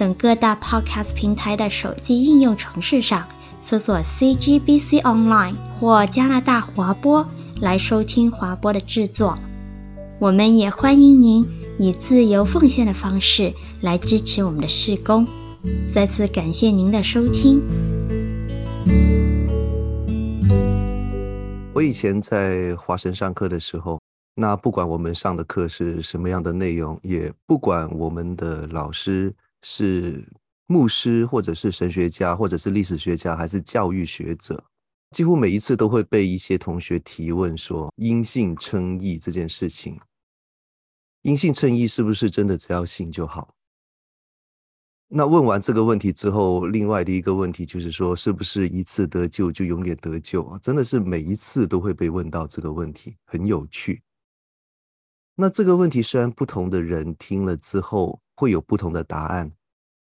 等各大 Podcast 平台的手机应用程式上搜索 CGBC Online 或加拿大华播来收听华播的制作。我们也欢迎您以自由奉献的方式来支持我们的事工。再次感谢您的收听。我以前在华神上课的时候，那不管我们上的课是什么样的内容，也不管我们的老师。是牧师，或者是神学家，或者是历史学家，还是教育学者，几乎每一次都会被一些同学提问说：“因信称义这件事情，因信称义是不是真的只要信就好？”那问完这个问题之后，另外的一个问题就是说，是不是一次得救就永远得救啊？真的是每一次都会被问到这个问题，很有趣。那这个问题虽然不同的人听了之后，会有不同的答案，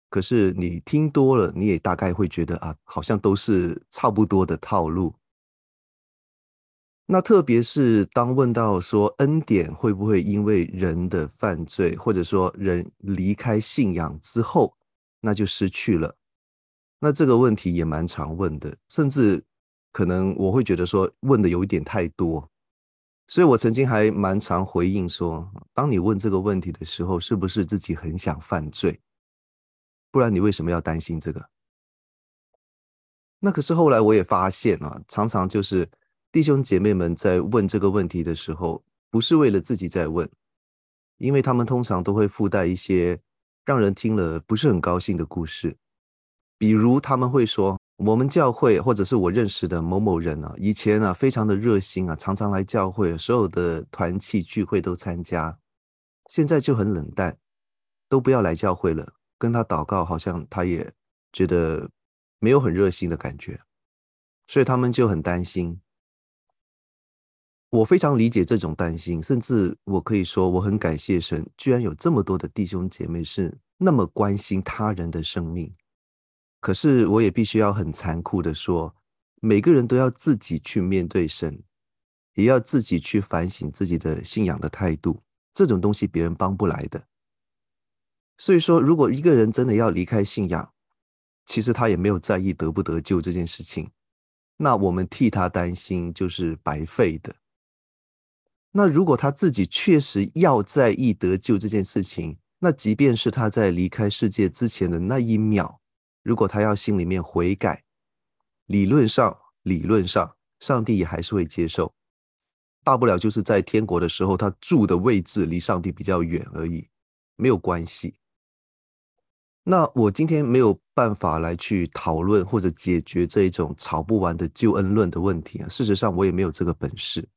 可是你听多了，你也大概会觉得啊，好像都是差不多的套路。那特别是当问到说恩典会不会因为人的犯罪，或者说人离开信仰之后，那就失去了？那这个问题也蛮常问的，甚至可能我会觉得说问的有一点太多。所以我曾经还蛮常回应说，当你问这个问题的时候，是不是自己很想犯罪？不然你为什么要担心这个？那可是后来我也发现啊，常常就是弟兄姐妹们在问这个问题的时候，不是为了自己在问，因为他们通常都会附带一些让人听了不是很高兴的故事，比如他们会说。我们教会或者是我认识的某某人啊，以前啊非常的热心啊，常常来教会，所有的团契聚会都参加，现在就很冷淡，都不要来教会了。跟他祷告，好像他也觉得没有很热心的感觉，所以他们就很担心。我非常理解这种担心，甚至我可以说我很感谢神，居然有这么多的弟兄姐妹是那么关心他人的生命。可是我也必须要很残酷的说，每个人都要自己去面对神，也要自己去反省自己的信仰的态度。这种东西别人帮不来的。所以说，如果一个人真的要离开信仰，其实他也没有在意得不得救这件事情，那我们替他担心就是白费的。那如果他自己确实要在意得救这件事情，那即便是他在离开世界之前的那一秒。如果他要心里面悔改，理论上，理论上，上帝也还是会接受，大不了就是在天国的时候，他住的位置离上帝比较远而已，没有关系。那我今天没有办法来去讨论或者解决这一种吵不完的救恩论的问题啊，事实上我也没有这个本事，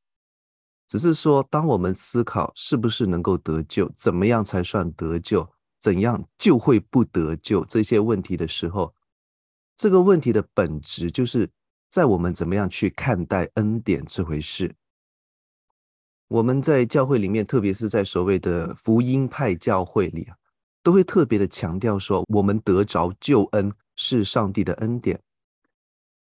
只是说，当我们思考是不是能够得救，怎么样才算得救？怎样就会不得救？这些问题的时候，这个问题的本质就是在我们怎么样去看待恩典这回事。我们在教会里面，特别是在所谓的福音派教会里啊，都会特别的强调说，我们得着救恩是上帝的恩典。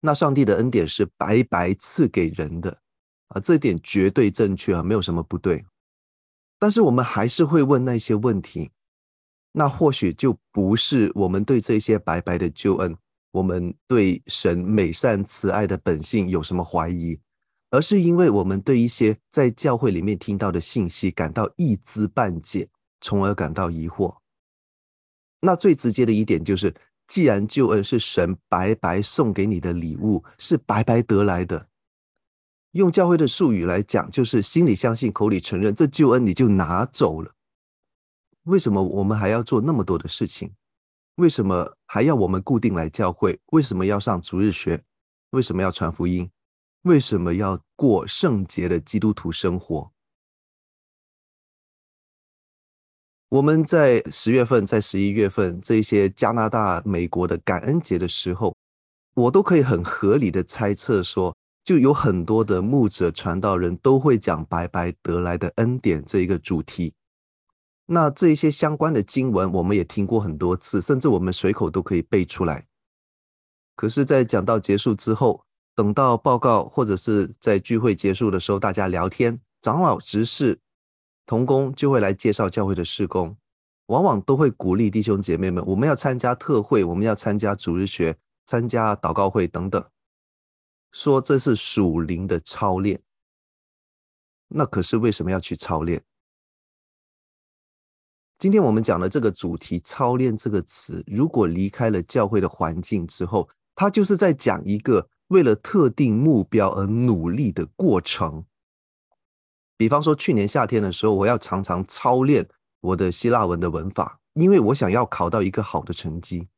那上帝的恩典是白白赐给人的啊，这点绝对正确啊，没有什么不对。但是我们还是会问那些问题。那或许就不是我们对这些白白的救恩，我们对神美善慈爱的本性有什么怀疑，而是因为我们对一些在教会里面听到的信息感到一知半解，从而感到疑惑。那最直接的一点就是，既然救恩是神白白送给你的礼物，是白白得来的，用教会的术语来讲，就是心里相信，口里承认，这救恩你就拿走了。为什么我们还要做那么多的事情？为什么还要我们固定来教会？为什么要上逐日学？为什么要传福音？为什么要过圣洁的基督徒生活？我们在十月份、在十一月份这些加拿大、美国的感恩节的时候，我都可以很合理的猜测说，就有很多的牧者、传道人都会讲“白白得来的恩典”这一个主题。那这一些相关的经文，我们也听过很多次，甚至我们随口都可以背出来。可是，在讲到结束之后，等到报告或者是在聚会结束的时候，大家聊天，长老、执事、同工就会来介绍教会的事工，往往都会鼓励弟兄姐妹们，我们要参加特会，我们要参加主日学，参加祷告会等等，说这是属灵的操练。那可是为什么要去操练？今天我们讲的这个主题“操练”这个词，如果离开了教会的环境之后，它就是在讲一个为了特定目标而努力的过程。比方说，去年夏天的时候，我要常常操练我的希腊文的文法，因为我想要考到一个好的成绩。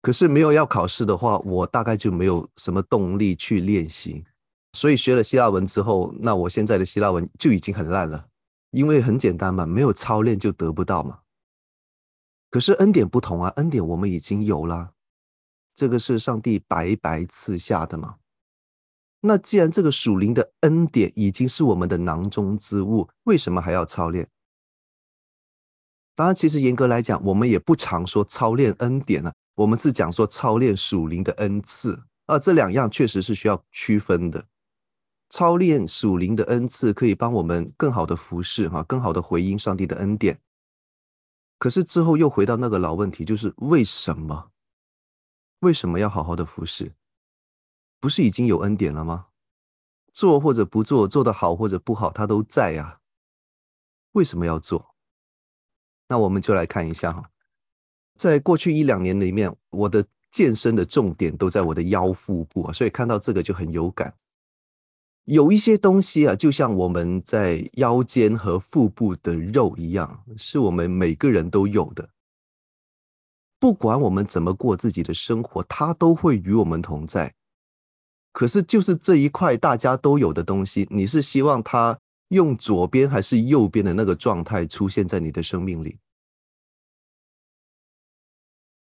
可是没有要考试的话，我大概就没有什么动力去练习。所以学了希腊文之后，那我现在的希腊文就已经很烂了。因为很简单嘛，没有操练就得不到嘛。可是恩典不同啊，恩典我们已经有了，这个是上帝白白赐下的嘛。那既然这个属灵的恩典已经是我们的囊中之物，为什么还要操练？当然，其实严格来讲，我们也不常说操练恩典啊，我们是讲说操练属灵的恩赐啊，这两样确实是需要区分的。操练属灵的恩赐，可以帮我们更好的服侍，哈，更好的回应上帝的恩典。可是之后又回到那个老问题，就是为什么？为什么要好好的服侍？不是已经有恩典了吗？做或者不做，做得好或者不好，他都在啊。为什么要做？那我们就来看一下哈，在过去一两年里面，我的健身的重点都在我的腰腹部啊，所以看到这个就很有感。有一些东西啊，就像我们在腰间和腹部的肉一样，是我们每个人都有的。不管我们怎么过自己的生活，它都会与我们同在。可是，就是这一块大家都有的东西，你是希望它用左边还是右边的那个状态出现在你的生命里？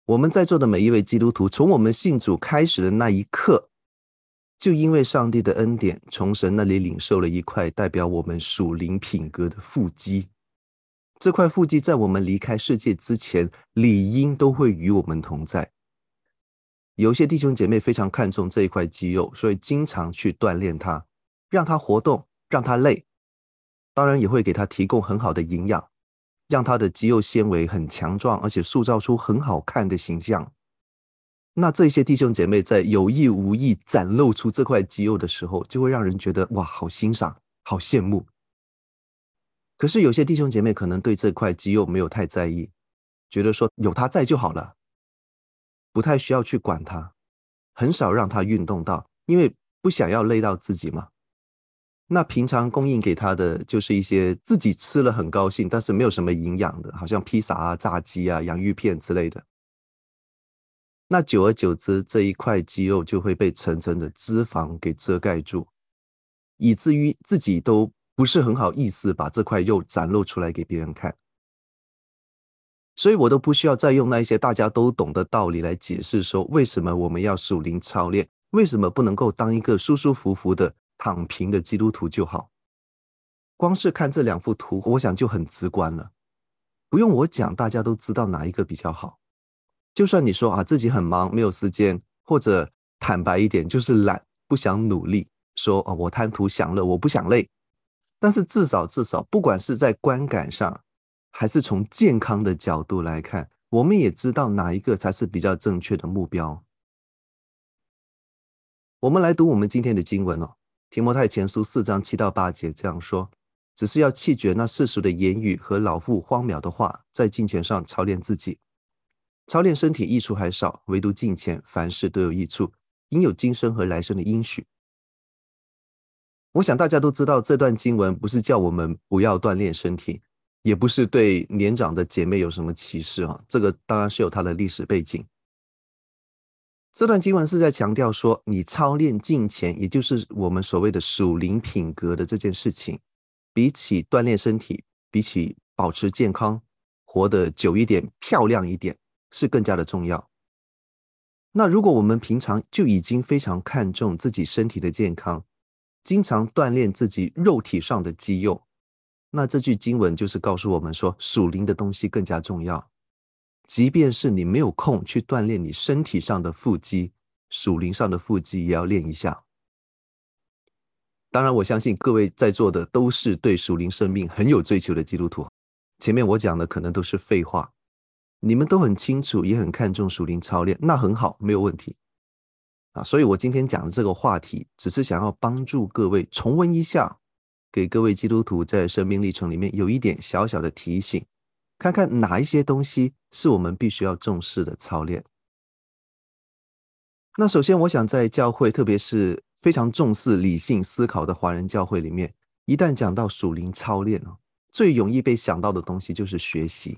我们在座的每一位基督徒，从我们信主开始的那一刻。就因为上帝的恩典，从神那里领受了一块代表我们属灵品格的腹肌。这块腹肌在我们离开世界之前，理应都会与我们同在。有些弟兄姐妹非常看重这一块肌肉，所以经常去锻炼它，让它活动，让它累。当然也会给它提供很好的营养，让它的肌肉纤维很强壮，而且塑造出很好看的形象。那这些弟兄姐妹在有意无意展露出这块肌肉的时候，就会让人觉得哇，好欣赏，好羡慕。可是有些弟兄姐妹可能对这块肌肉没有太在意，觉得说有他在就好了，不太需要去管他，很少让他运动到，因为不想要累到自己嘛。那平常供应给他的就是一些自己吃了很高兴，但是没有什么营养的，好像披萨啊、炸鸡啊、洋芋片之类的。那久而久之，这一块肌肉就会被层层的脂肪给遮盖住，以至于自己都不是很好意思把这块肉展露出来给别人看。所以我都不需要再用那一些大家都懂的道理来解释说，为什么我们要属灵操练，为什么不能够当一个舒舒服服的躺平的基督徒就好。光是看这两幅图，我想就很直观了，不用我讲，大家都知道哪一个比较好。就算你说啊，自己很忙没有时间，或者坦白一点就是懒，不想努力，说啊，我贪图享乐，我不想累，但是至少至少，不管是在观感上，还是从健康的角度来看，我们也知道哪一个才是比较正确的目标。我们来读我们今天的经文哦，《提摩太前书》四章七到八节这样说：只是要弃绝那世俗的言语和老妇荒渺的话，在金钱上操练自己。操练身体益处还少，唯独敬虔，凡事都有益处，应有今生和来生的应许。我想大家都知道，这段经文不是叫我们不要锻炼身体，也不是对年长的姐妹有什么歧视啊。这个当然是有它的历史背景。这段经文是在强调说，你操练敬虔，也就是我们所谓的属灵品格的这件事情，比起锻炼身体，比起保持健康，活得久一点、漂亮一点，是更加的重要。那如果我们平常就已经非常看重自己身体的健康，经常锻炼自己肉体上的肌肉，那这句经文就是告诉我们说，属灵的东西更加重要。即便是你没有空去锻炼你身体上的腹肌，属灵上的腹肌也要练一下。当然，我相信各位在座的都是对属灵生命很有追求的基督徒。前面我讲的可能都是废话，你们都很清楚，也很看重属灵操练，那很好，没有问题。啊，所以我今天讲的这个话题，只是想要帮助各位重温一下，给各位基督徒在生命历程里面有一点小小的提醒，看看哪一些东西是我们必须要重视的操练。那首先，我想在教会，特别是非常重视理性思考的华人教会里面，一旦讲到属灵操练哦，最容易被想到的东西就是学习。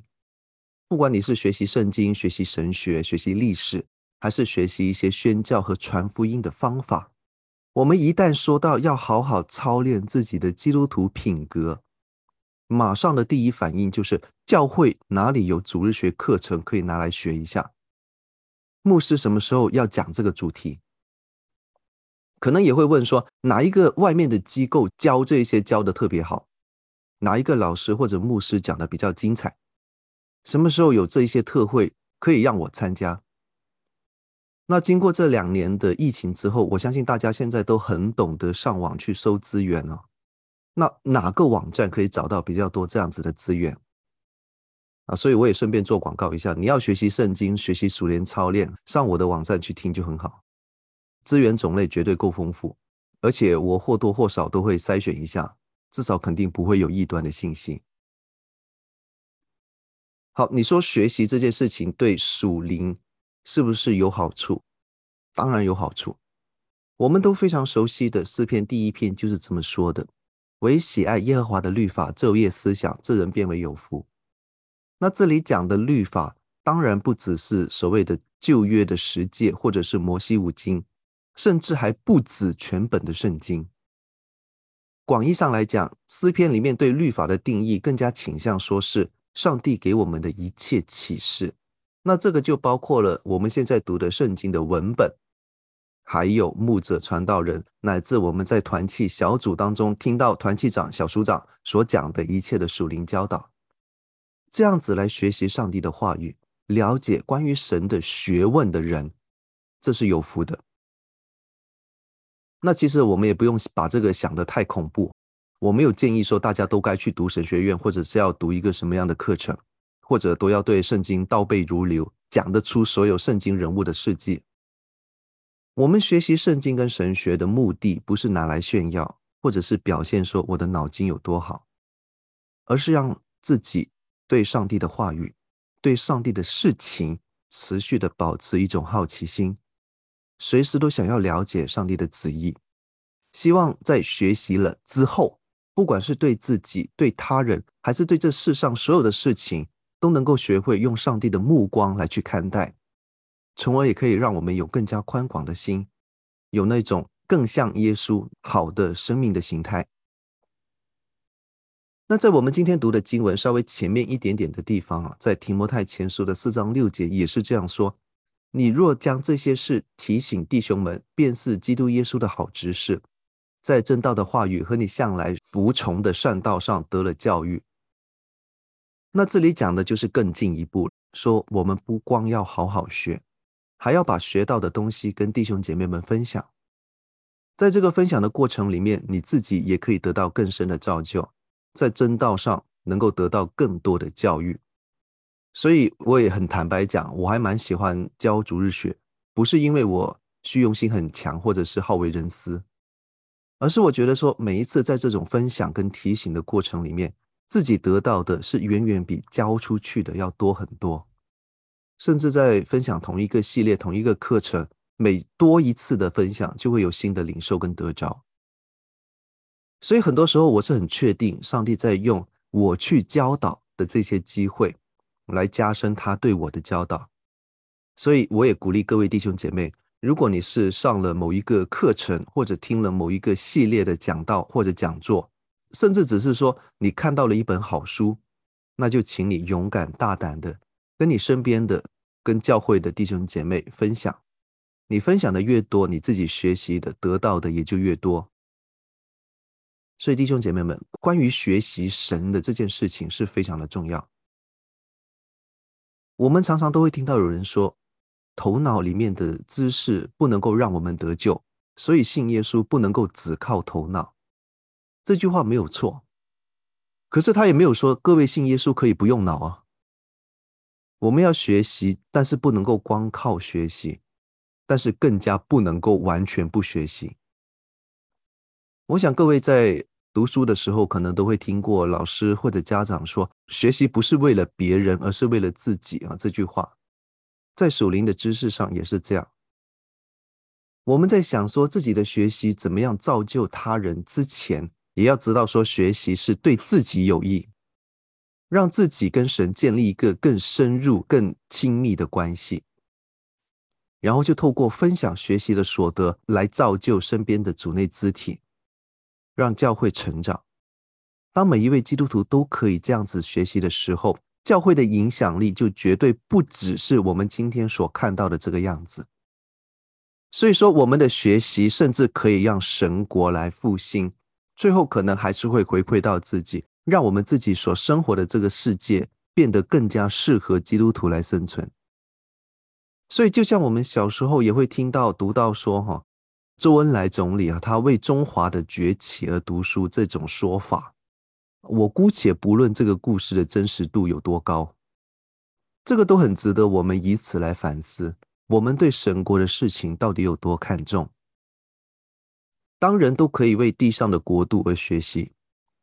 不管你是学习圣经、学习神学、学习历史。还是学习一些宣教和传福音的方法。我们一旦说到要好好操练自己的基督徒品格，马上的第一反应就是教会哪里有主日学课程可以拿来学一下？牧师什么时候要讲这个主题？可能也会问说，哪一个外面的机构教这些教的特别好？哪一个老师或者牧师讲的比较精彩？什么时候有这一些特会可以让我参加？那经过这两年的疫情之后，我相信大家现在都很懂得上网去搜资源了。那哪个网站可以找到比较多这样子的资源啊？所以我也顺便做广告一下，你要学习圣经、学习熟练操练，上我的网站去听就很好。资源种类绝对够丰富，而且我或多或少都会筛选一下，至少肯定不会有异端的信息。好，你说学习这件事情对属灵是不是有好处？当然有好处。我们都非常熟悉的诗篇第一篇就是这么说的：“唯喜爱耶和华的律法，昼夜思想，这人便为有福。”那这里讲的律法，当然不只是所谓的旧约的十诫，或者是摩西五经，甚至还不止全本的圣经。广义上来讲，诗篇里面对律法的定义，更加倾向说是上帝给我们的一切启示。那这个就包括了我们现在读的圣经的文本，还有牧者、传道人，乃至我们在团契小组当中听到团契长、小组长所讲的一切的属灵教导，这样子来学习上帝的话语，了解关于神的学问的人，这是有福的。那其实我们也不用把这个想得太恐怖，我没有建议说大家都该去读神学院，或者是要读一个什么样的课程。或者都要对圣经倒背如流，讲得出所有圣经人物的事迹。我们学习圣经跟神学的目的，不是拿来炫耀，或者是表现说我的脑筋有多好，而是让自己对上帝的话语、对上帝的事情，持续的保持一种好奇心，随时都想要了解上帝的旨意。希望在学习了之后，不管是对自己、对他人，还是对这世上所有的事情，都能够学会用上帝的目光来去看待，从而也可以让我们有更加宽广的心，有那种更像耶稣好的生命的形态。那在我们今天读的经文稍微前面一点点的地方啊，在提摩太前书的四章六节也是这样说：你若将这些事提醒弟兄们，便是基督耶稣的好执事，在正道的话语和你向来服从的善道上得了教育。那这里讲的就是更进一步，说我们不光要好好学，还要把学到的东西跟弟兄姐妹们分享。在这个分享的过程里面，你自己也可以得到更深的造就，在真道上能够得到更多的教育。所以我也很坦白讲，我还蛮喜欢教逐日学，不是因为我虚荣心很强，或者是好为人师，而是我觉得说，每一次在这种分享跟提醒的过程里面。自己得到的是远远比交出去的要多很多，甚至在分享同一个系列、同一个课程，每多一次的分享，就会有新的领受跟得着。所以很多时候，我是很确定，上帝在用我去教导的这些机会，来加深他对我的教导。所以我也鼓励各位弟兄姐妹，如果你是上了某一个课程，或者听了某一个系列的讲道或者讲座，甚至只是说你看到了一本好书，那就请你勇敢大胆的跟你身边的、跟教会的弟兄姐妹分享。你分享的越多，你自己学习的、得到的也就越多。所以，弟兄姐妹们，关于学习神的这件事情是非常的重要。我们常常都会听到有人说，头脑里面的知识不能够让我们得救，所以信耶稣不能够只靠头脑。这句话没有错，可是他也没有说各位信耶稣可以不用脑啊。我们要学习，但是不能够光靠学习，但是更加不能够完全不学习。我想各位在读书的时候，可能都会听过老师或者家长说：“学习不是为了别人，而是为了自己。”啊，这句话在属灵的知识上也是这样。我们在想说自己的学习怎么样造就他人之前，也要知道说学习是对自己有益，让自己跟神建立一个更深入、更亲密的关系，然后就透过分享学习的所得来造就身边的主内肢体。让教会成长。当每一位基督徒都可以这样子学习的时候，教会的影响力就绝对不只是我们今天所看到的这个样子。所以说，我们的学习甚至可以让神国来复兴，最后可能还是会回馈到自己，让我们自己所生活的这个世界变得更加适合基督徒来生存。所以，就像我们小时候也会听到、读到说，哈。周恩来总理啊，他为中华的崛起而读书这种说法，我姑且不论这个故事的真实度有多高，这个都很值得我们以此来反思，我们对神国的事情到底有多看重。当人都可以为地上的国度而学习，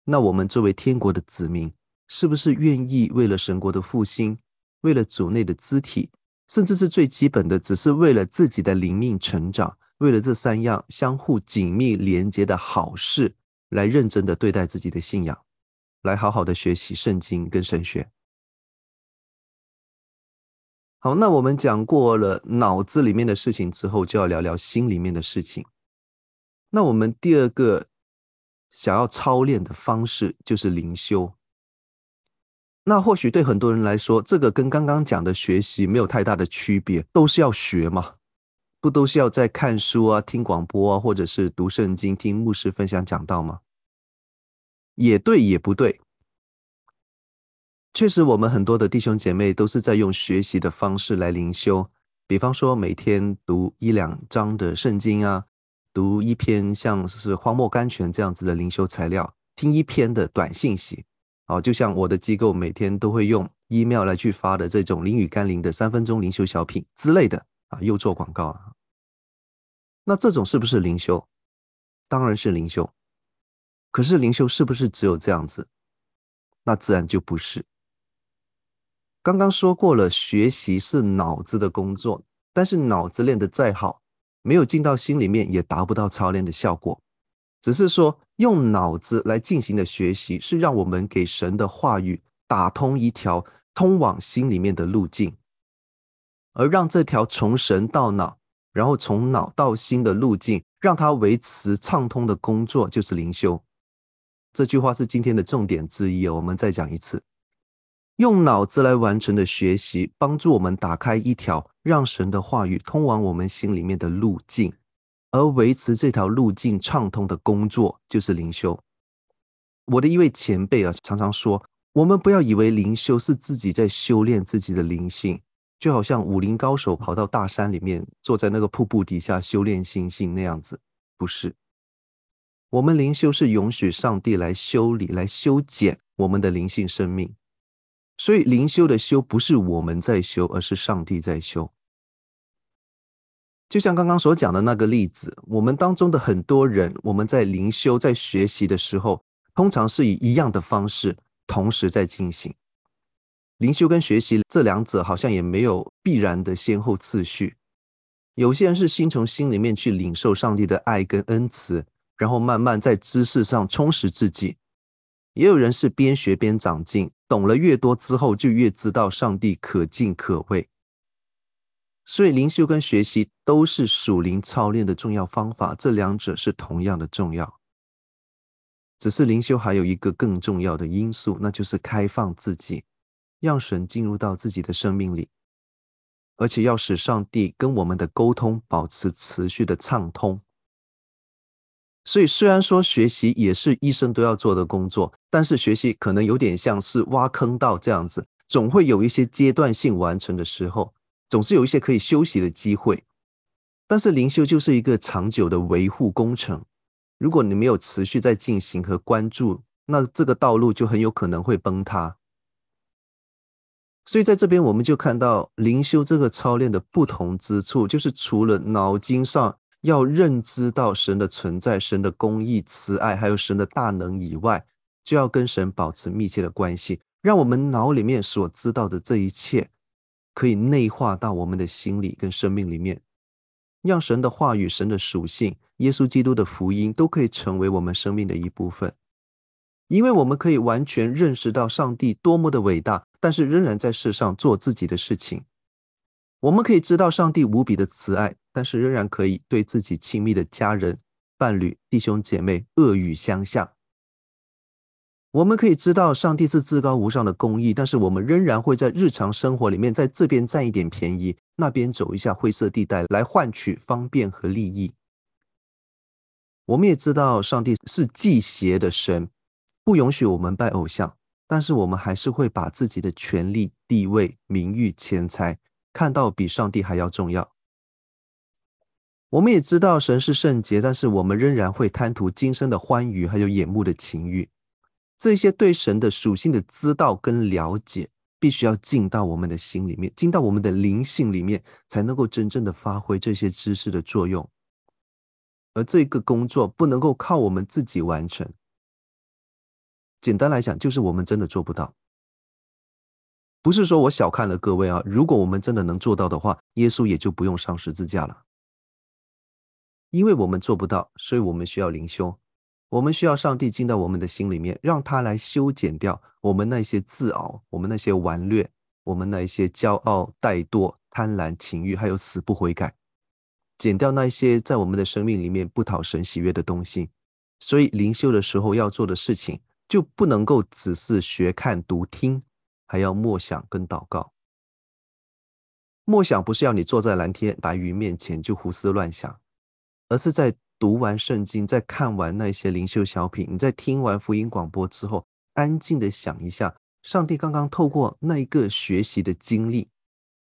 那我们作为天国的子民，是不是愿意为了神国的复兴，为了主内的肢体，甚至是最基本的，只是为了自己的灵命成长？为了这三样相互紧密连接的好事，来认真的对待自己的信仰，来好好的学习圣经跟神学。好，那我们讲过了脑子里面的事情之后，就要聊聊心里面的事情。那我们第二个想要操练的方式就是灵修。那或许对很多人来说，这个跟刚刚讲的学习没有太大的区别，都是要学嘛。不都是要在看书啊、听广播啊，或者是读圣经、听牧师分享讲道吗？也对，也不对。确实，我们很多的弟兄姐妹都是在用学习的方式来灵修，比方说每天读一两章的圣经啊，读一篇像是荒漠甘泉这样子的灵修材料，听一篇的短信息。哦，就像我的机构每天都会用 email 来去发的这种灵语甘霖的三分钟灵修小品之类的啊，又做广告了。那这种是不是灵修？当然是灵修。可是灵修是不是只有这样子？那自然就不是。刚刚说过了，学习是脑子的工作，但是脑子练得再好，没有进到心里面，也达不到操练的效果。只是说用脑子来进行的学习，是让我们给神的话语打通一条通往心里面的路径，而让这条从神到脑。然后从脑到心的路径，让它维持畅通的工作，就是灵修。这句话是今天的重点之一。我们再讲一次：用脑子来完成的学习，帮助我们打开一条让神的话语通往我们心里面的路径，而维持这条路径畅通的工作，就是灵修。我的一位前辈啊，常常说：我们不要以为灵修是自己在修炼自己的灵性。就好像武林高手跑到大山里面，坐在那个瀑布底下修炼心性那样子，不是。我们灵修是允许上帝来修理、来修剪我们的灵性生命，所以灵修的修不是我们在修，而是上帝在修。就像刚刚所讲的那个例子，我们当中的很多人，我们在灵修、在学习的时候，通常是以一样的方式同时在进行。灵修跟学习这两者好像也没有必然的先后次序。有些人是先从心里面去领受上帝的爱跟恩慈，然后慢慢在知识上充实自己；也有人是边学边长进，懂了越多之后，就越知道上帝可敬可畏。所以灵修跟学习都是属灵操练的重要方法，这两者是同样的重要。只是灵修还有一个更重要的因素，那就是开放自己，让神进入到自己的生命里，而且要使上帝跟我们的沟通保持持续的畅通。所以，虽然说学习也是一生都要做的工作，但是学习可能有点像是挖坑道这样子，总会有一些阶段性完成的时候，总是有一些可以休息的机会。但是灵修就是一个长久的维护工程，如果你没有持续在进行和关注，那这个道路就很有可能会崩塌。所以在这边我们就看到灵修这个操练的不同之处，就是除了脑筋上。要认知到神的存在、神的公义、慈爱，还有神的大能以外，就要跟神保持密切的关系，让我们脑里面所知道的这一切，可以内化到我们的心里跟生命里面，让神的话语、神的属性、耶稣基督的福音都可以成为我们生命的一部分。因为我们可以完全认识到上帝多么的伟大，但是仍然在世上做自己的事情。我们可以知道上帝无比的慈爱，但是仍然可以对自己亲密的家人、伴侣、弟兄姐妹恶语相向。我们可以知道上帝是至高无上的公义，但是我们仍然会在日常生活里面在这边占一点便宜，那边走一下灰色地带来换取方便和利益。我们也知道上帝是忌邪的神，不允许我们拜偶像，但是我们还是会把自己的权力、地位、名誉、钱财。看到比上帝还要重要。我们也知道神是圣洁，但是我们仍然会贪图今生的欢愉，还有眼目的情欲。这些对神的属性的知道跟了解，必须要进到我们的心里面，进到我们的灵性里面，才能够真正的发挥这些知识的作用。而这个工作不能够靠我们自己完成。简单来讲，就是我们真的做不到。不是说我小看了各位啊！如果我们真的能做到的话，耶稣也就不用上十字架了。因为我们做不到，所以我们需要灵修，我们需要上帝进到我们的心里面，让他来修剪掉我们那些自傲、我们那些顽劣、我们那些骄傲、怠惰、贪婪、情欲，还有死不悔改，剪掉那些在我们的生命里面不讨神喜悦的东西。所以灵修的时候要做的事情，就不能够只是学、看、读、听。还要默想跟祷告。默想不是要你坐在蓝天白云面前就胡思乱想，而是在读完圣经、在看完那些灵修小品、你在听完福音广播之后，安静的想一下，上帝刚刚透过那一个学习的经历，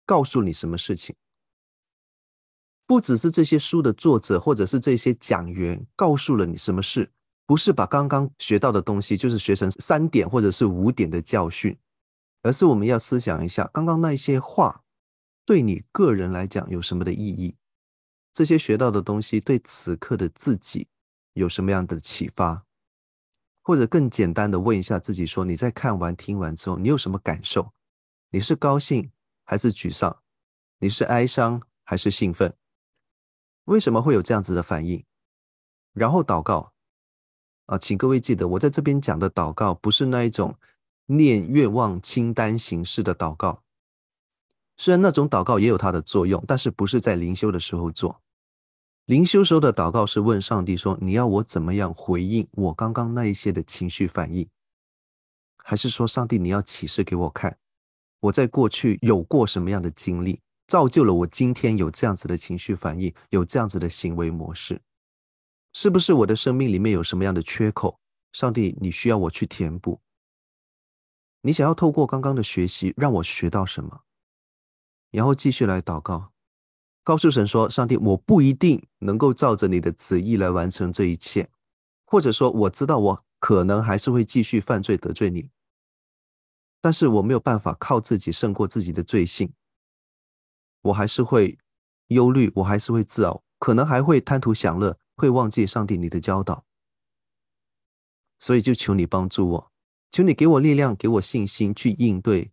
告诉你什么事情。不只是这些书的作者或者是这些讲员告诉了你什么事，不是把刚刚学到的东西就是学成三点或者是五点的教训。而是我们要思想一下，刚刚那些话对你个人来讲有什么的意义？这些学到的东西对此刻的自己有什么样的启发？或者更简单的问一下自己说：你在看完、听完之后，你有什么感受？你是高兴还是沮丧？你是哀伤还是兴奋？为什么会有这样子的反应？然后祷告啊，请各位记得，我在这边讲的祷告不是那一种。念愿望清单形式的祷告，虽然那种祷告也有它的作用，但是不是在灵修的时候做。灵修时候的祷告是问上帝说：“你要我怎么样回应我刚刚那一些的情绪反应？”还是说上帝你要启示给我看，我在过去有过什么样的经历，造就了我今天有这样子的情绪反应，有这样子的行为模式？是不是我的生命里面有什么样的缺口？上帝，你需要我去填补？你想要透过刚刚的学习，让我学到什么？然后继续来祷告，告诉神说：“上帝，我不一定能够照着你的旨意来完成这一切，或者说我知道我可能还是会继续犯罪得罪你，但是我没有办法靠自己胜过自己的罪性，我还是会忧虑，我还是会自傲，可能还会贪图享乐，会忘记上帝你的教导，所以就求你帮助我。”求你给我力量，给我信心去应对，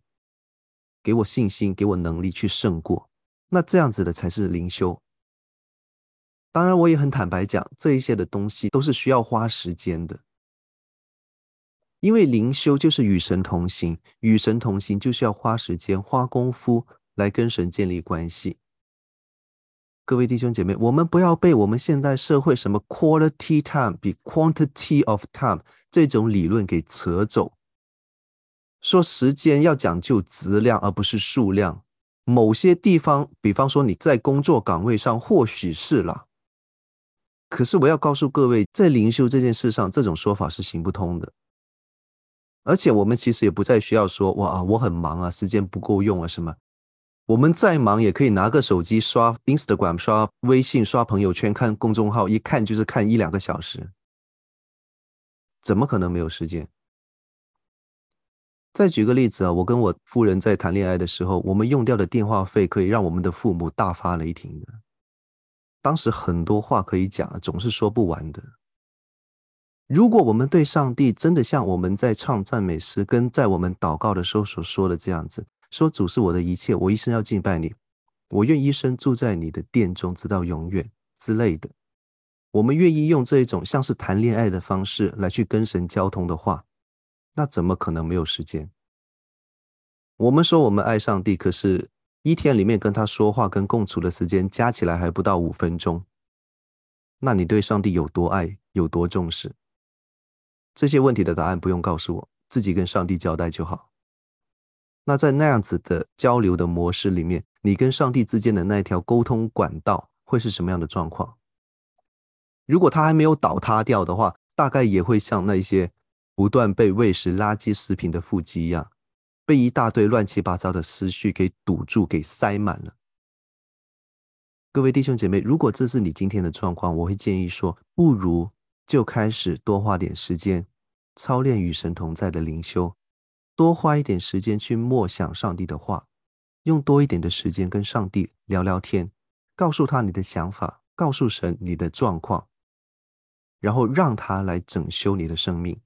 给我信心，给我能力去胜过。那这样子的才是灵修。当然，我也很坦白讲，这一些的东西都是需要花时间的，因为灵修就是与神同行，与神同行就是要花时间、花功夫来跟神建立关系。各位弟兄姐妹，我们不要被我们现代社会什么 quality time 比 quantity of time。这种理论给扯走，说时间要讲究质量而不是数量。某些地方，比方说你在工作岗位上或许是啦，可是我要告诉各位，在灵修这件事上，这种说法是行不通的。而且我们其实也不再需要说哇，我很忙啊，时间不够用啊什么。我们再忙也可以拿个手机刷 Instagram、刷微信、刷朋友圈、看公众号，一看就是看一两个小时，怎么可能没有时间？再举个例子啊，我跟我夫人在谈恋爱的时候，我们用掉的电话费可以让我们的父母大发雷霆的。当时很多话可以讲，总是说不完的。如果我们对上帝真的像我们在唱赞美诗跟在我们祷告的时候所说的这样子，说主是我的一切，我一生要敬拜你，我愿一生住在你的殿中，直到永远之类的，我们愿意用这一种像是谈恋爱的方式来去跟神交通的话，那怎么可能没有时间？我们说我们爱上帝，可是一天里面跟他说话跟共处的时间加起来还不到五分钟，那你对上帝有多爱，有多重视？这些问题的答案不用告诉我，自己跟上帝交代就好。那在那样子的交流的模式里面，你跟上帝之间的那条沟通管道会是什么样的状况？如果它还没有倒塌掉的话，大概也会像那些不断被喂食垃圾食品的腹肌一样，被一大堆乱七八糟的思绪给堵住、给塞满了。各位弟兄姐妹，如果这是你今天的状况，我会建议说，不如。就开始多花点时间操练与神同在的灵修，多花一点时间去默想上帝的话，用多一点的时间跟上帝聊聊天，告诉他你的想法，告诉神你的状况，然后让他来整修你的生命。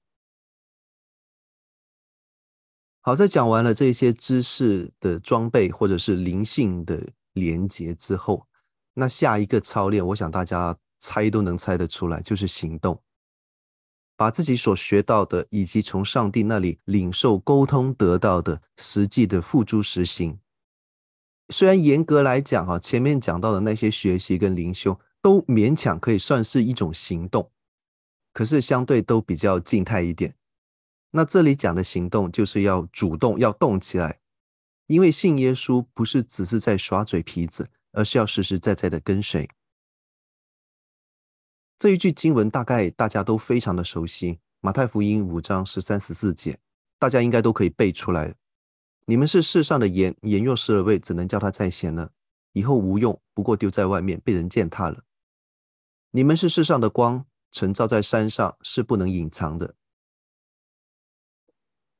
好，在讲完了这些知识的装备或者是灵性的连接之后，那下一个操练，我想大家。猜都能猜得出来，就是行动，把自己所学到的，以及从上帝那里领受沟通得到的，实际的付诸实行。虽然严格来讲，哈，前面讲到的那些学习跟灵修，都勉强可以算是一种行动，可是相对都比较静态一点。那这里讲的行动，就是要主动，要动起来，因为信耶稣不是只是在耍嘴皮子，而是要实实在在的跟随。这一句经文大概大家都非常的熟悉，《马太福音》五章十三十四节，大家应该都可以背出来。你们是世上的盐，盐若失了味，只能叫它再咸呢？以后无用，不过丢在外面，被人践踏了。你们是世上的光，存照在山上，是不能隐藏的。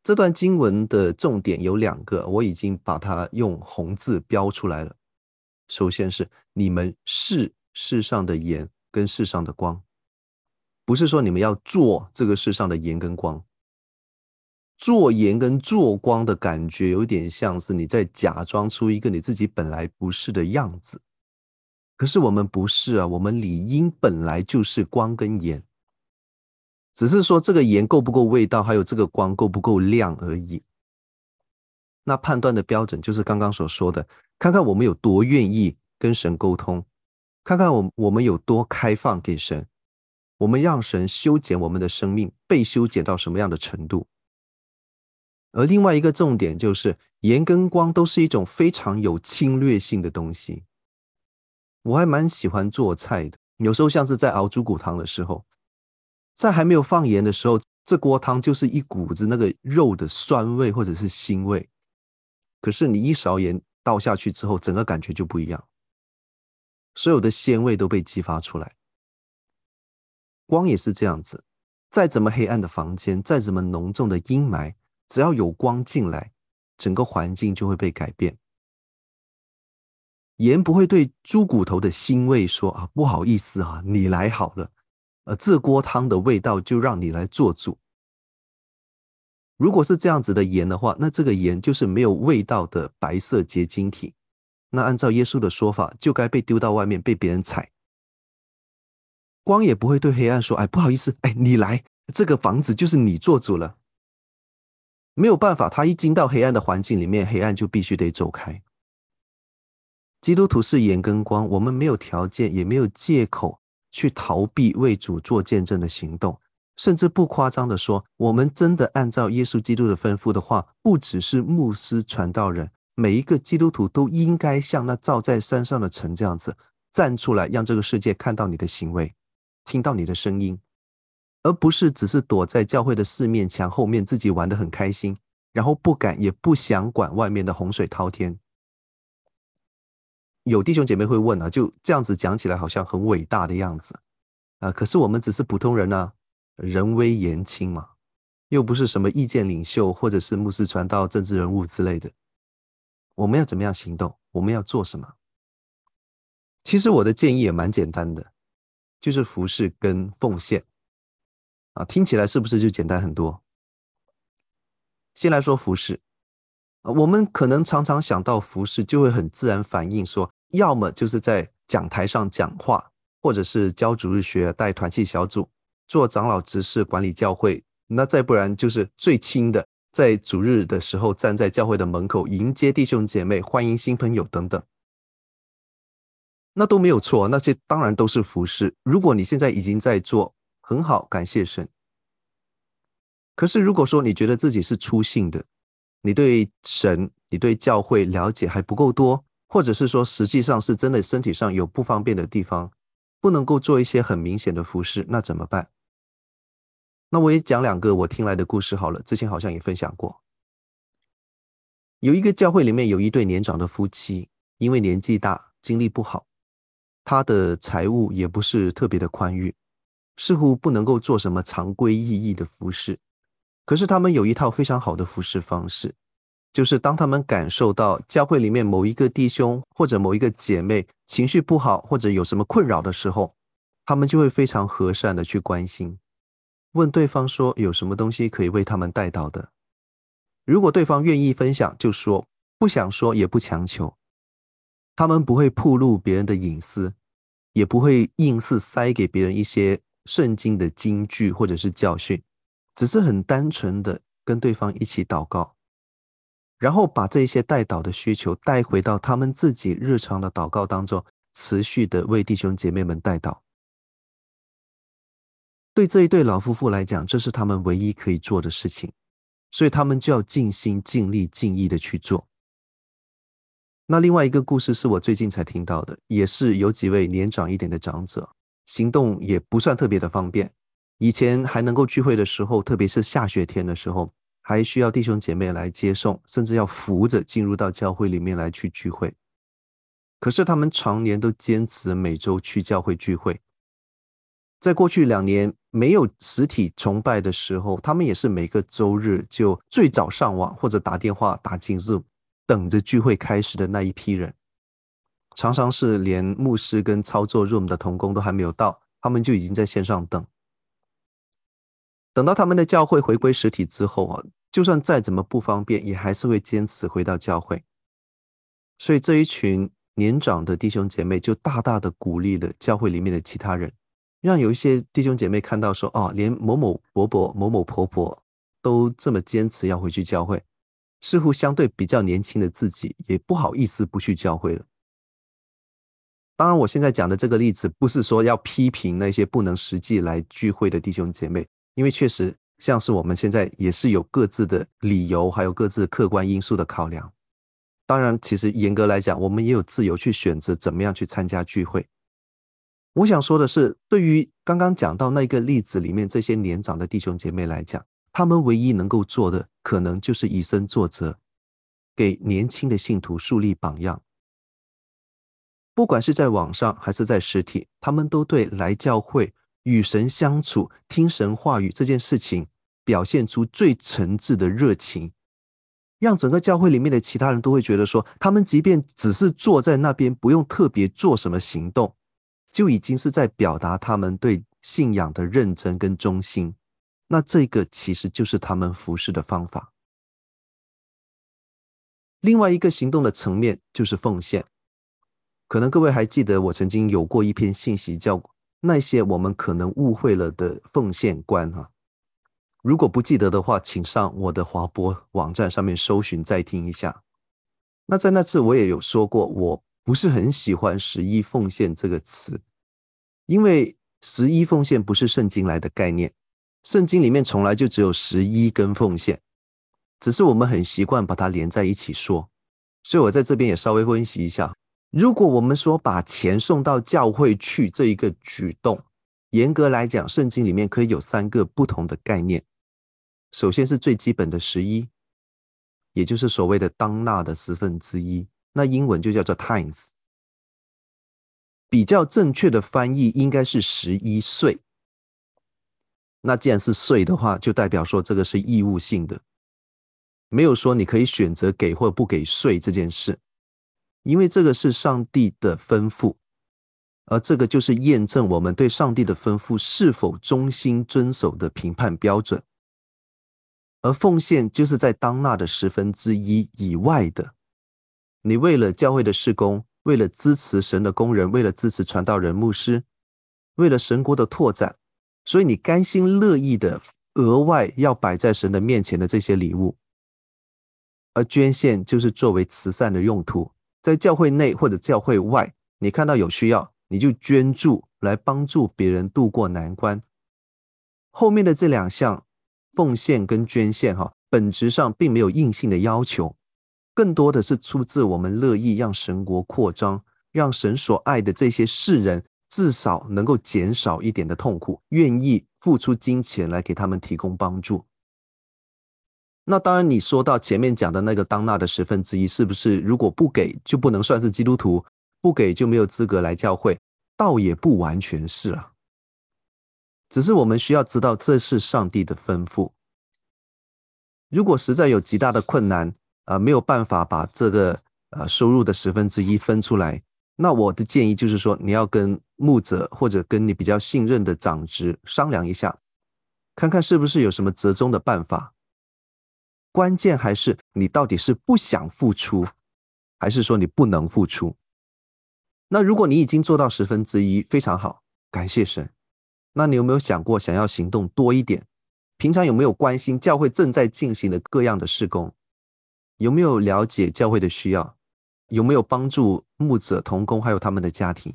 这段经文的重点有两个，我已经把它用红字标出来了。首先是你们是世上的盐。跟世上的光，不是说你们要做这个世上的盐跟光。做盐跟做光的感觉，有点像是你在假装出一个你自己本来不是的样子。可是我们不是啊，我们理应本来就是光跟盐，只是说这个盐够不够味道，还有这个光够不够亮而已。那判断的标准就是刚刚所说的，看看我们有多愿意跟神沟通。看看我我们有多开放给神，我们让神修剪我们的生命，被修剪到什么样的程度？而另外一个重点就是，盐跟光都是一种非常有侵略性的东西。我还蛮喜欢做菜的，有时候像是在熬猪骨汤的时候，在还没有放盐的时候，这锅汤就是一股子那个肉的酸味或者是腥味。可是你一勺盐倒下去之后，整个感觉就不一样。所有的鲜味都被激发出来，光也是这样子。再怎么黑暗的房间，再怎么浓重的阴霾，只要有光进来，整个环境就会被改变。盐不会对猪骨头的腥味说啊，不好意思啊，你来好了，呃，这锅汤的味道就让你来做主。如果是这样子的盐的话，那这个盐就是没有味道的白色结晶体。那按照耶稣的说法，就该被丢到外面，被别人踩。光也不会对黑暗说：“哎，不好意思，哎，你来，这个房子就是你做主了。”没有办法，他一进到黑暗的环境里面，黑暗就必须得走开。基督徒是盐跟光，我们没有条件，也没有借口去逃避为主做见证的行动，甚至不夸张的说，我们真的按照耶稣基督的吩咐的话，不只是牧师传道人，每一个基督徒都应该像那照在山上的城这样子站出来，让这个世界看到你的行为，听到你的声音，而不是只是躲在教会的四面墙后面自己玩得很开心，然后不敢也不想管外面的洪水滔天。有弟兄姐妹会问啊，就这样子讲起来好像很伟大的样子啊，可是我们只是普通人呢、啊。人微言轻嘛，又不是什么意见领袖，或者是牧师传道、政治人物之类的。我们要怎么样行动？我们要做什么？其实我的建议也蛮简单的，就是服事跟奉献啊，听起来是不是就简单很多？先来说服事，我们可能常常想到服事，就会很自然反应说，要么就是在讲台上讲话，或者是教主日学、带团契小组。做长老执事管理教会，那再不然就是最轻的，在主日的时候站在教会的门口迎接弟兄姐妹，欢迎新朋友等等，那都没有错，那些当然都是服事。如果你现在已经在做，很好，感谢神。可是如果说你觉得自己是初信的，你对神、你对教会了解还不够多，或者是说实际上是真的身体上有不方便的地方，不能够做一些很明显的服饰，那怎么办？那我也讲两个我听来的故事好了，之前好像也分享过。有一个教会里面有一对年长的夫妻，因为年纪大，精力不好，他的财务也不是特别的宽裕，似乎不能够做什么常规意义的服饰。可是他们有一套非常好的服饰方式，就是当他们感受到教会里面某一个弟兄或者某一个姐妹情绪不好或者有什么困扰的时候，他们就会非常和善的去关心。问对方说有什么东西可以为他们带到的？如果对方愿意分享，就说；不想说也不强求。他们不会暴露别人的隐私，也不会硬是塞给别人一些圣经的金句或者是教训，只是很单纯的跟对方一起祷告，然后把这些代祷的需求带回到他们自己日常的祷告当中，持续的为弟兄姐妹们代祷。对这一对老夫妇来讲，这是他们唯一可以做的事情，所以他们就要尽心尽力尽意的去做。那另外一个故事是我最近才听到的，也是有几位年长一点的长者，行动也不算特别的方便。以前还能够聚会的时候，特别是下雪天的时候，还需要弟兄姐妹来接送，甚至要扶着进入到教会里面来去聚会。可是他们常年都坚持每周去教会聚会。在过去两年没有实体崇拜的时候，他们也是每个周日就最早上网或者打电话打进 Zoom，等着聚会开始的那一批人。常常是连牧师跟操作 Zoom 的同工都还没有到，他们就已经在线上等。等到他们的教会回归实体之后啊，就算再怎么不方便，也还是会坚持回到教会。所以这一群年长的弟兄姐妹就大大的鼓励了教会里面的其他人。让有一些弟兄姐妹看到说，哦，连某某伯伯、某某婆婆都这么坚持要回去教会，似乎相对比较年轻的自己也不好意思不去教会了。当然，我现在讲的这个例子不是说要批评那些不能实际来聚会的弟兄姐妹，因为确实像是我们现在也是有各自的理由，还有各自客观因素的考量。当然，其实严格来讲，我们也有自由去选择怎么样去参加聚会。我想说的是，对于刚刚讲到那个例子里面这些年长的弟兄姐妹来讲，他们唯一能够做的，可能就是以身作则，给年轻的信徒树立榜样。不管是在网上还是在实体，他们都对来教会与神相处、听神话语这件事情，表现出最诚挚的热情，让整个教会里面的其他人都会觉得说，他们即便只是坐在那边，不用特别做什么行动。就已经是在表达他们对信仰的认真跟忠心，那这个其实就是他们服事的方法。另外一个行动的层面就是奉献，可能各位还记得我曾经有过一篇信息，叫那些我们可能误会了的奉献观哈。如果不记得的话，请上我的华播网站上面搜寻再听一下。那在那次我也有说过我。不是很喜欢“十一奉献”这个词，因为“十一奉献”不是圣经来的概念，圣经里面从来就只有十一跟奉献，只是我们很习惯把它连在一起说。所以我在这边也稍微温习一下。如果我们说把钱送到教会去这一个举动，严格来讲，圣经里面可以有三个不同的概念。首先是最基本的十一，也就是所谓的当纳的十分之一，那英文就叫做 tithes。比较正确的翻译应该是十一税。那既然是税的话，就代表说这个是义务性的，没有说你可以选择给或不给税这件事。因为这个是上帝的吩咐，而这个就是验证我们对上帝的吩咐是否忠心遵守的评判标准。而奉献就是在当纳的十分之一以外的，你为了教会的事工，为了支持神的工人，为了支持传道人、牧师，为了神国的拓展，所以你甘心乐意的额外要摆在神的面前的这些礼物。而捐献就是作为慈善的用途。在教会内或者教会外，你看到有需要，你就捐助来帮助别人渡过难关。后面的这两项奉献跟捐献，哈，本质上并没有硬性的要求，更多的是出自我们乐意让神国扩张，让神所爱的这些世人至少能够减少一点的痛苦，愿意付出金钱来给他们提供帮助。那当然，你说到前面讲的那个当纳的十分之一，是不是如果不给就不能算是基督徒，不给就没有资格来教会？倒也不完全是啊，只是我们需要知道这是上帝的吩咐。如果实在有极大的困难啊，呃，没有办法把这个呃收入的十分之一分出来，那我的建议就是说，你要跟牧者或者跟你比较信任的长执商量一下，看看是不是有什么折中的办法。关键还是你到底是不想付出，还是说你不能付出？那如果你已经做到十分之一，非常好，感谢神。那你有没有想过想要行动多一点？平常有没有关心教会正在进行的各样的事工？有没有了解教会的需要？有没有帮助牧者同工还有他们的家庭？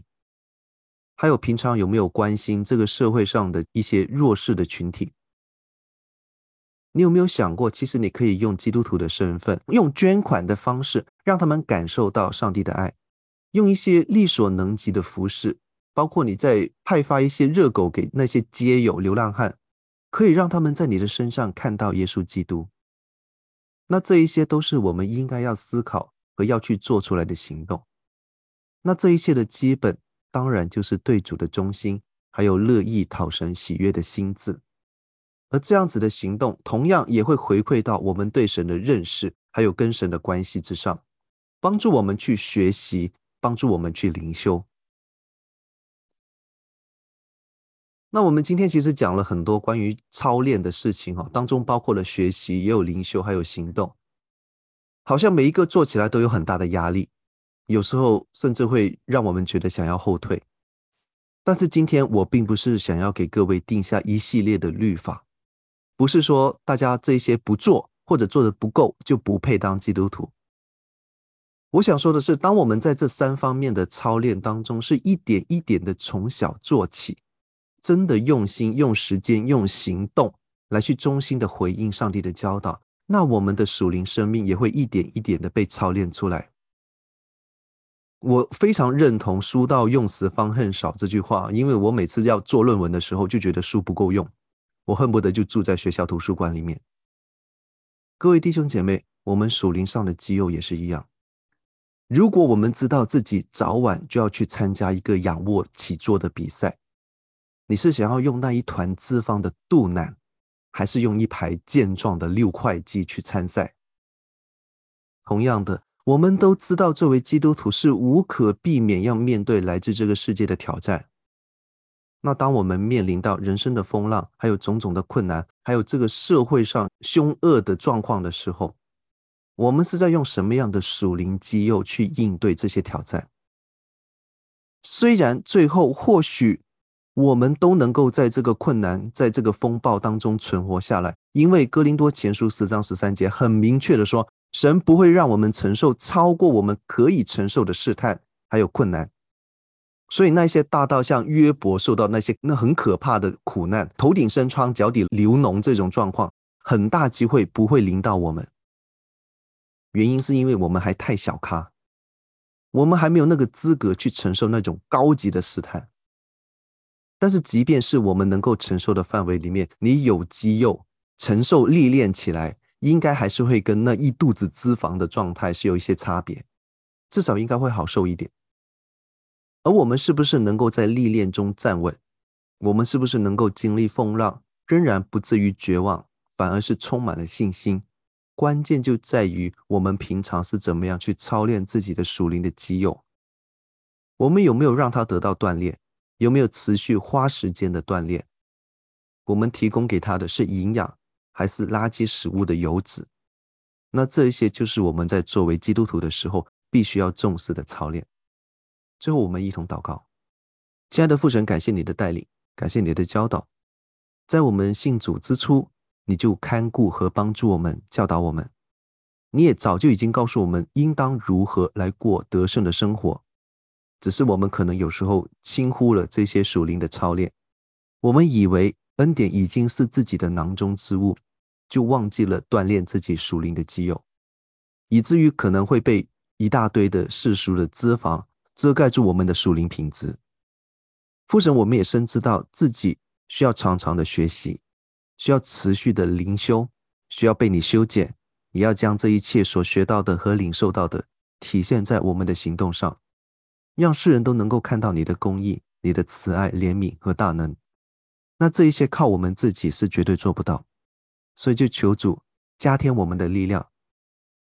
还有平常有没有关心这个社会上的一些弱势的群体？你有没有想过，其实你可以用基督徒的身份，用捐款的方式，让他们感受到上帝的爱，用一些力所能及的服饰，包括你在派发一些热狗给那些街友、流浪汉，可以让他们在你的身上看到耶稣基督。那这一些都是我们应该要思考和要去做出来的行动。那这一切的基本，当然就是对主的忠心，还有乐意讨神喜悦的心志。而这样子的行动，同样也会回馈到我们对神的认识，还有跟神的关系之上，帮助我们去学习，帮助我们去灵修。那我们今天其实讲了很多关于操练的事情哈，当中包括了学习，也有灵修，还有行动。好像每一个做起来都有很大的压力，有时候甚至会让我们觉得想要后退。但是今天我并不是想要给各位定下一系列的律法。不是说大家这些不做或者做的不够就不配当基督徒。我想说的是，当我们在这三方面的操练当中，是一点一点的从小做起，真的用心、用时间、用行动来去忠心的回应上帝的教导，那我们的属灵生命也会一点一点的被操练出来。我非常认同“书到用时方恨少”这句话，因为我每次要做论文的时候，就觉得书不够用。我恨不得就住在学校图书馆里面。各位弟兄姐妹，我们属灵上的肌肉也是一样。如果我们知道自己早晚就要去参加一个仰卧起坐的比赛，你是想要用那一团脂肪的肚腩，还是用一排健壮的六块肌去参赛？同样的，我们都知道，作为基督徒是无可避免要面对来自这个世界的挑战。那当我们面临到人生的风浪，还有种种的困难，还有这个社会上凶恶的状况的时候，我们是在用什么样的属灵肌肉去应对这些挑战？虽然最后或许我们都能够在这个困难、在这个风暴当中存活下来，因为哥林多前书十章十三节很明确的说，神不会让我们承受超过我们可以承受的试探，还有困难。所以那些大到像约伯受到那些那很可怕的苦难，头顶生疮、脚底流脓这种状况，很大机会不会临到我们。原因是因为我们还太小咖，我们还没有那个资格去承受那种高级的试探。但是，即便是我们能够承受的范围里面，你有肌肉承受历练起来，应该还是会跟那一肚子脂肪的状态是有一些差别，至少应该会好受一点。而我们是不是能够在历练中站稳？我们是不是能够经历风浪，仍然不至于绝望，反而是充满了信心？关键就在于我们平常是怎么样去操练自己的属灵的肌肉，我们有没有让它得到锻炼？有没有持续花时间的锻炼？我们提供给他的是营养，还是垃圾食物的油脂？那这一些就是我们在作为基督徒的时候必须要重视的操练。最后，我们一同祷告：亲爱的父神，感谢你的带领，感谢你的教导。在我们信主之初，你就看顾和帮助我们，教导我们。你也早就已经告诉我们应当如何来过得胜的生活。只是我们可能有时候轻忽了这些属灵的操练，我们以为恩典已经是自己的囊中之物，就忘记了锻炼自己属灵的肌肉，以至于可能会被一大堆的世俗的脂肪遮盖住我们的属灵品质。父神，我们也深知道自己需要常常的学习，需要持续的灵修，需要被你修剪，也要将这一切所学到的和领受到的体现在我们的行动上。让世人都能够看到你的公义、你的慈爱、怜悯和大能。那这一些靠我们自己是绝对做不到，所以就求主加添我们的力量，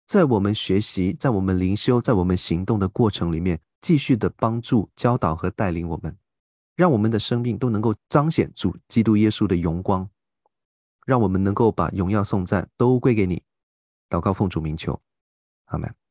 在我们学习、在我们灵修、在我们行动的过程里面，继续的帮助、教导和带领我们，让我们的生命都能够彰显主基督耶稣的荣光，让我们能够把荣耀颂赞都归给你。祷告奉主名求，阿门。